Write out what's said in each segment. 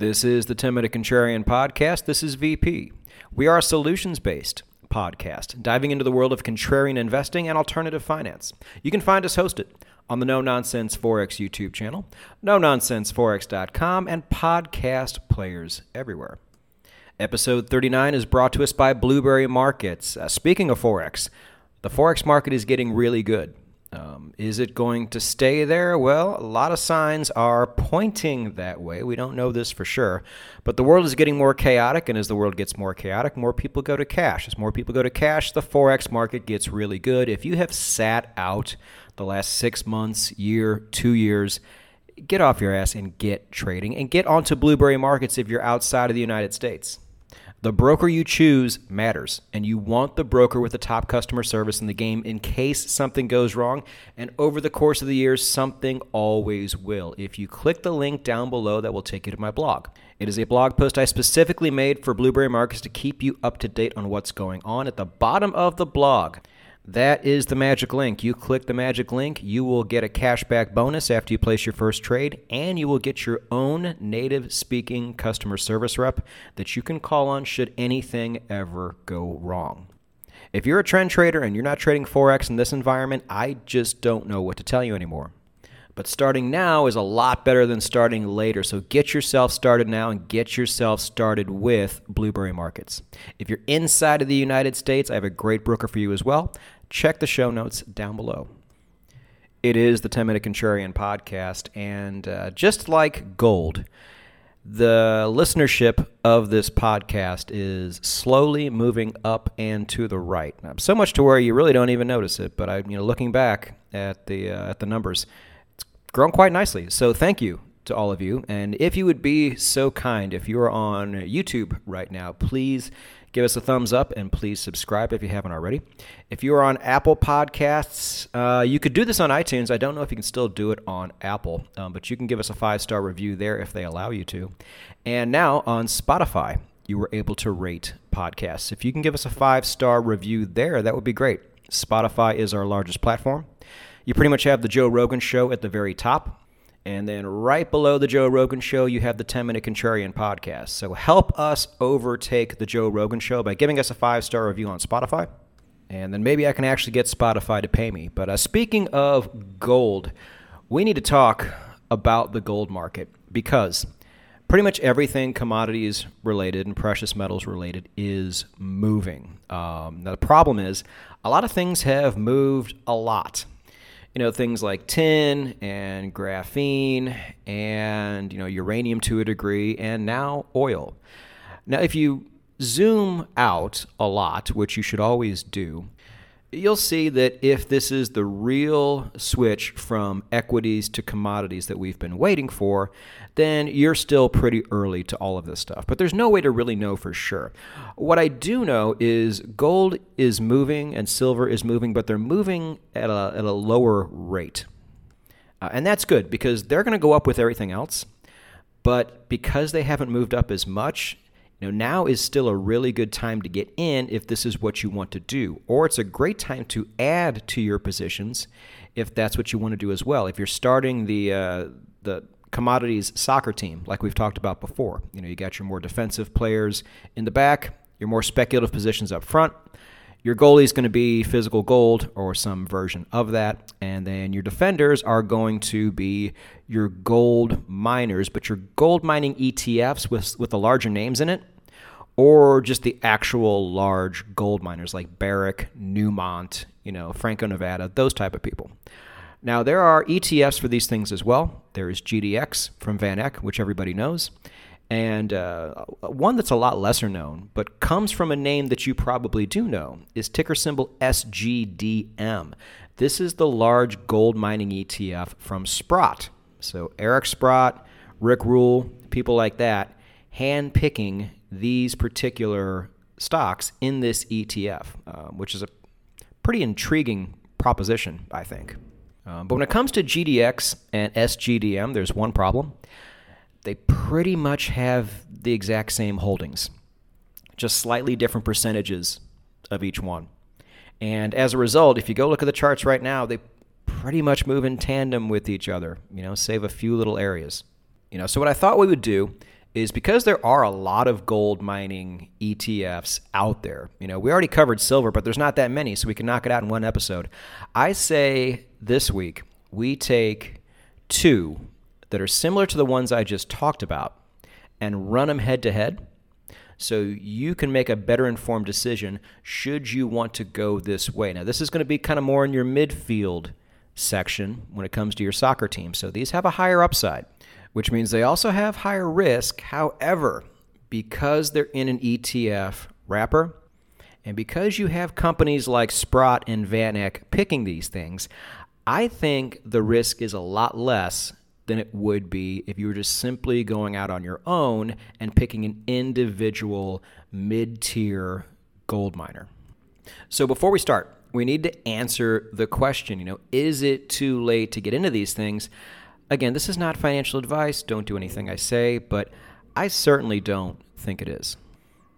This is the 10 Minute Contrarian Podcast. This is VP. We are a solutions based podcast, diving into the world of contrarian investing and alternative finance. You can find us hosted on the No Nonsense Forex YouTube channel, no nonsenseforex.com, and podcast players everywhere. Episode 39 is brought to us by Blueberry Markets. Uh, speaking of Forex, the Forex market is getting really good. Um, is it going to stay there? Well, a lot of signs are pointing that way. We don't know this for sure. But the world is getting more chaotic, and as the world gets more chaotic, more people go to cash. As more people go to cash, the Forex market gets really good. If you have sat out the last six months, year, two years, get off your ass and get trading and get onto Blueberry markets if you're outside of the United States. The broker you choose matters, and you want the broker with the top customer service in the game in case something goes wrong. And over the course of the years, something always will. If you click the link down below, that will take you to my blog. It is a blog post I specifically made for Blueberry Markets to keep you up to date on what's going on. At the bottom of the blog, that is the magic link. You click the magic link, you will get a cashback bonus after you place your first trade, and you will get your own native speaking customer service rep that you can call on should anything ever go wrong. If you're a trend trader and you're not trading Forex in this environment, I just don't know what to tell you anymore. But starting now is a lot better than starting later. So get yourself started now and get yourself started with Blueberry Markets. If you're inside of the United States, I have a great broker for you as well. Check the show notes down below. It is the 10 Minute Contrarian podcast. And uh, just like gold, the listenership of this podcast is slowly moving up and to the right. So much to where you really don't even notice it. But I, you know, looking back at the uh, at the numbers, it's grown quite nicely. So thank you to all of you. And if you would be so kind, if you are on YouTube right now, please give us a thumbs up and please subscribe if you haven't already. If you are on Apple Podcasts, uh, you could do this on iTunes. I don't know if you can still do it on Apple, um, but you can give us a five star review there if they allow you to. And now on Spotify, you were able to rate podcasts. If you can give us a five star review there, that would be great. Spotify is our largest platform. You pretty much have the Joe Rogan show at the very top. And then right below the Joe Rogan show, you have the 10 Minute Contrarian podcast. So help us overtake the Joe Rogan show by giving us a five star review on Spotify. And then maybe I can actually get Spotify to pay me. But uh, speaking of gold, we need to talk about the gold market because pretty much everything commodities related and precious metals related is moving. Um, now, the problem is a lot of things have moved a lot you know things like tin and graphene and you know uranium to a degree and now oil. Now if you zoom out a lot which you should always do you'll see that if this is the real switch from equities to commodities that we've been waiting for, then you're still pretty early to all of this stuff. But there's no way to really know for sure. What I do know is gold is moving and silver is moving, but they're moving at a, at a lower rate. Uh, and that's good because they're going to go up with everything else. But because they haven't moved up as much, now, now is still a really good time to get in if this is what you want to do, or it's a great time to add to your positions if that's what you want to do as well. If you're starting the uh, the commodities soccer team, like we've talked about before, you know, you got your more defensive players in the back, your more speculative positions up front. Your goalie is going to be physical gold or some version of that. And then your defenders are going to be your gold miners, but your gold mining ETFs with, with the larger names in it, or just the actual large gold miners like Barrick, Newmont, you know, Franco Nevada, those type of people. Now, there are ETFs for these things as well. There is GDX from Van Eck, which everybody knows and uh, one that's a lot lesser known, but comes from a name that you probably do know, is ticker symbol SGDM. This is the large gold mining ETF from Sprott. So Eric Sprott, Rick Rule, people like that, hand picking these particular stocks in this ETF, uh, which is a pretty intriguing proposition, I think. Um, but when it comes to GDX and SGDM, there's one problem they pretty much have the exact same holdings, just slightly different percentages of each one. And as a result, if you go look at the charts right now, they pretty much move in tandem with each other, you know, save a few little areas. You know, so what I thought we would do is because there are a lot of gold mining ETFs out there. You know, we already covered silver, but there's not that many, so we can knock it out in one episode. I say this week we take two that are similar to the ones I just talked about and run them head to head so you can make a better informed decision should you want to go this way. Now, this is going to be kind of more in your midfield section when it comes to your soccer team. So these have a higher upside, which means they also have higher risk. However, because they're in an ETF wrapper, and because you have companies like Sprott and VanEck picking these things, I think the risk is a lot less than it would be if you were just simply going out on your own and picking an individual mid tier gold miner. So before we start, we need to answer the question, you know, is it too late to get into these things? Again, this is not financial advice. Don't do anything I say, but I certainly don't think it is.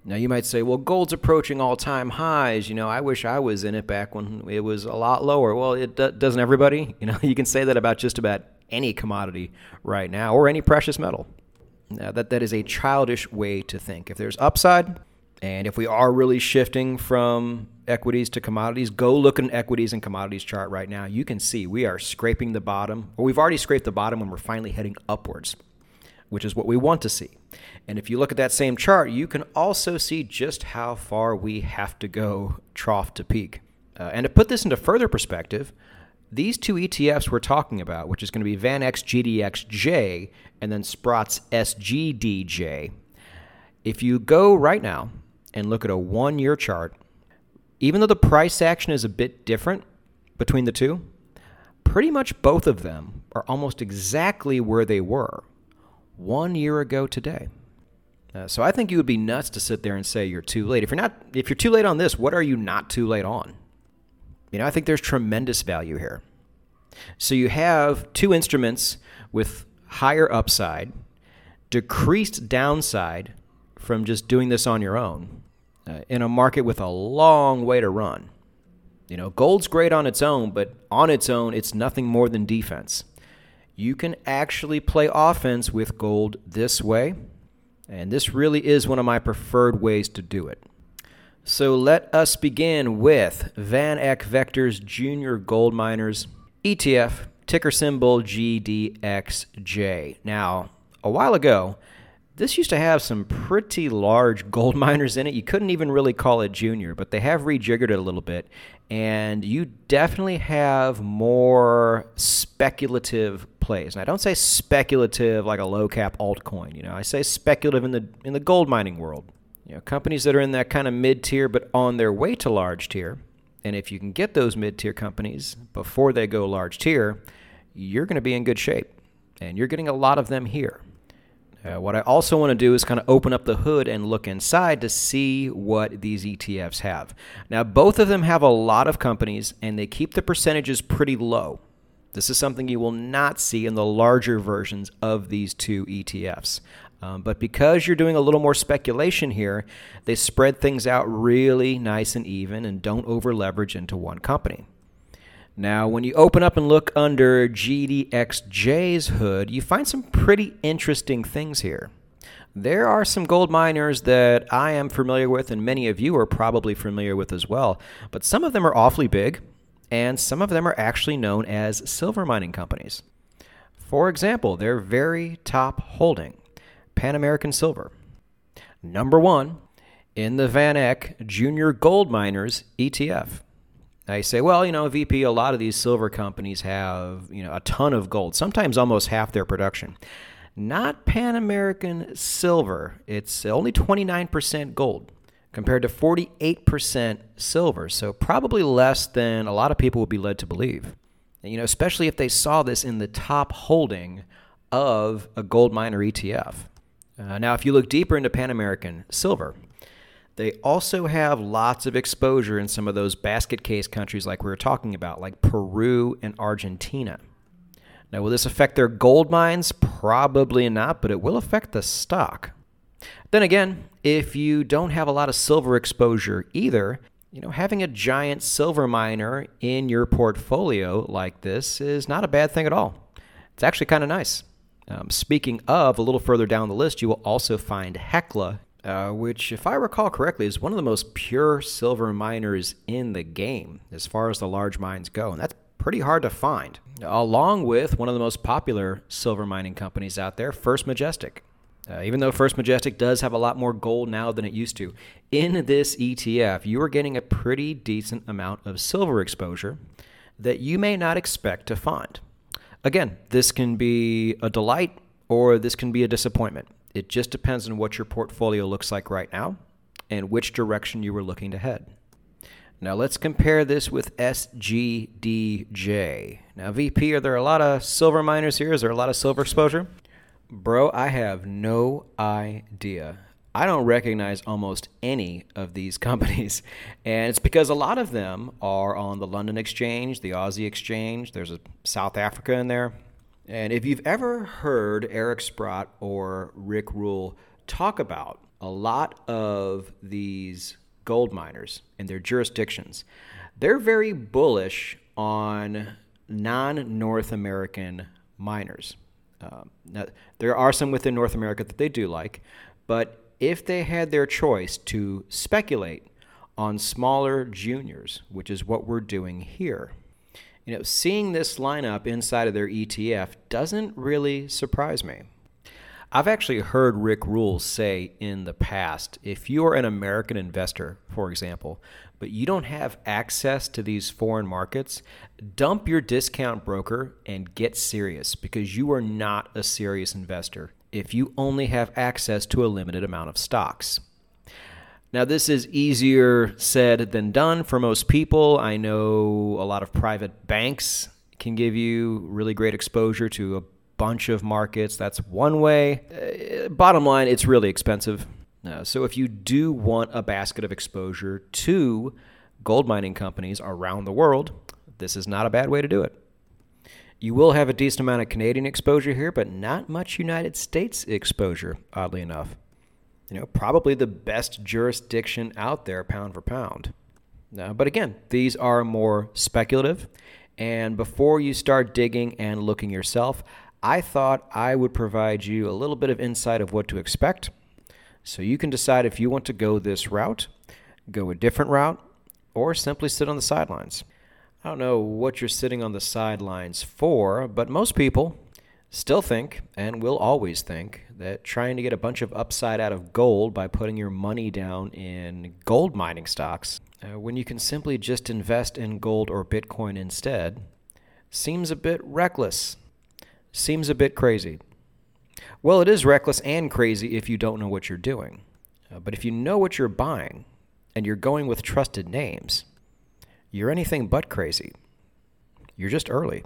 Now, you might say, well, gold's approaching all time highs. You know, I wish I was in it back when it was a lot lower. Well, it doesn't everybody. You know, you can say that about just about any commodity right now or any precious metal. Now, that, that is a childish way to think. If there's upside, and if we are really shifting from equities to commodities, go look at an equities and commodities chart right now. You can see we are scraping the bottom, or we've already scraped the bottom and we're finally heading upwards, which is what we want to see. And if you look at that same chart, you can also see just how far we have to go trough to peak. Uh, and to put this into further perspective, these two ETFs we're talking about, which is going to be VanEck's GDXJ and then Sprott's SGDJ, if you go right now and look at a one year chart, even though the price action is a bit different between the two, pretty much both of them are almost exactly where they were one year ago today. Uh, so I think you would be nuts to sit there and say you're too late. If you're not, if you're too late on this, what are you not too late on? You know, I think there's tremendous value here. So you have two instruments with higher upside, decreased downside from just doing this on your own uh, in a market with a long way to run. You know, gold's great on its own, but on its own, it's nothing more than defense. You can actually play offense with gold this way, and this really is one of my preferred ways to do it. So let us begin with Van Eck Vectors Junior Gold Miners ETF, ticker symbol GDXJ. Now, a while ago, this used to have some pretty large gold miners in it. You couldn't even really call it junior, but they have rejiggered it a little bit. And you definitely have more speculative plays. And I don't say speculative like a low cap altcoin, you know. I say speculative in the in the gold mining world. You know, companies that are in that kind of mid tier but on their way to large tier. And if you can get those mid tier companies before they go large tier, you're going to be in good shape. And you're getting a lot of them here. Uh, what I also want to do is kind of open up the hood and look inside to see what these ETFs have. Now, both of them have a lot of companies and they keep the percentages pretty low. This is something you will not see in the larger versions of these two ETFs. Um, but because you're doing a little more speculation here, they spread things out really nice and even and don't over leverage into one company. Now, when you open up and look under GDXJ's hood, you find some pretty interesting things here. There are some gold miners that I am familiar with, and many of you are probably familiar with as well, but some of them are awfully big, and some of them are actually known as silver mining companies. For example, their very top holding Pan American Silver. Number one in the Van Eck Junior Gold Miners ETF. I say, well, you know, VP, a lot of these silver companies have, you know, a ton of gold, sometimes almost half their production. Not Pan American Silver. It's only 29% gold compared to 48% silver, so probably less than a lot of people would be led to believe. You know, especially if they saw this in the top holding of a gold miner ETF. Uh, now, if you look deeper into Pan American silver, they also have lots of exposure in some of those basket case countries like we were talking about, like Peru and Argentina. Now, will this affect their gold mines? Probably not, but it will affect the stock. Then again, if you don't have a lot of silver exposure either, you know, having a giant silver miner in your portfolio like this is not a bad thing at all. It's actually kind of nice. Um, speaking of, a little further down the list, you will also find Hecla, uh, which, if I recall correctly, is one of the most pure silver miners in the game as far as the large mines go. And that's pretty hard to find, along with one of the most popular silver mining companies out there, First Majestic. Uh, even though First Majestic does have a lot more gold now than it used to, in this ETF, you are getting a pretty decent amount of silver exposure that you may not expect to find. Again, this can be a delight or this can be a disappointment. It just depends on what your portfolio looks like right now and which direction you were looking to head. Now let's compare this with SGDJ. Now, VP, are there a lot of silver miners here? Is there a lot of silver exposure? Bro, I have no idea. I don't recognize almost any of these companies. And it's because a lot of them are on the London Exchange, the Aussie Exchange, there's a South Africa in there. And if you've ever heard Eric Sprott or Rick Rule talk about a lot of these gold miners and their jurisdictions, they're very bullish on non North American miners. Um, now, there are some within North America that they do like, but if they had their choice to speculate on smaller juniors, which is what we're doing here, you know, seeing this lineup inside of their ETF doesn't really surprise me. I've actually heard Rick Rules say in the past if you're an American investor, for example, but you don't have access to these foreign markets, dump your discount broker and get serious because you are not a serious investor if you only have access to a limited amount of stocks. Now, this is easier said than done for most people. I know a lot of private banks can give you really great exposure to a bunch of markets. That's one way. Uh, bottom line, it's really expensive. Uh, so if you do want a basket of exposure to gold mining companies around the world, this is not a bad way to do it. You will have a decent amount of Canadian exposure here, but not much United States exposure, oddly enough. You know, probably the best jurisdiction out there, pound for pound. Uh, but again, these are more speculative. And before you start digging and looking yourself, I thought I would provide you a little bit of insight of what to expect so you can decide if you want to go this route, go a different route, or simply sit on the sidelines. I don't know what you're sitting on the sidelines for, but most people still think, and will always think, that trying to get a bunch of upside out of gold by putting your money down in gold mining stocks, uh, when you can simply just invest in gold or Bitcoin instead, seems a bit reckless seems a bit crazy. Well, it is reckless and crazy if you don't know what you're doing. Uh, but if you know what you're buying and you're going with trusted names, you're anything but crazy. You're just early.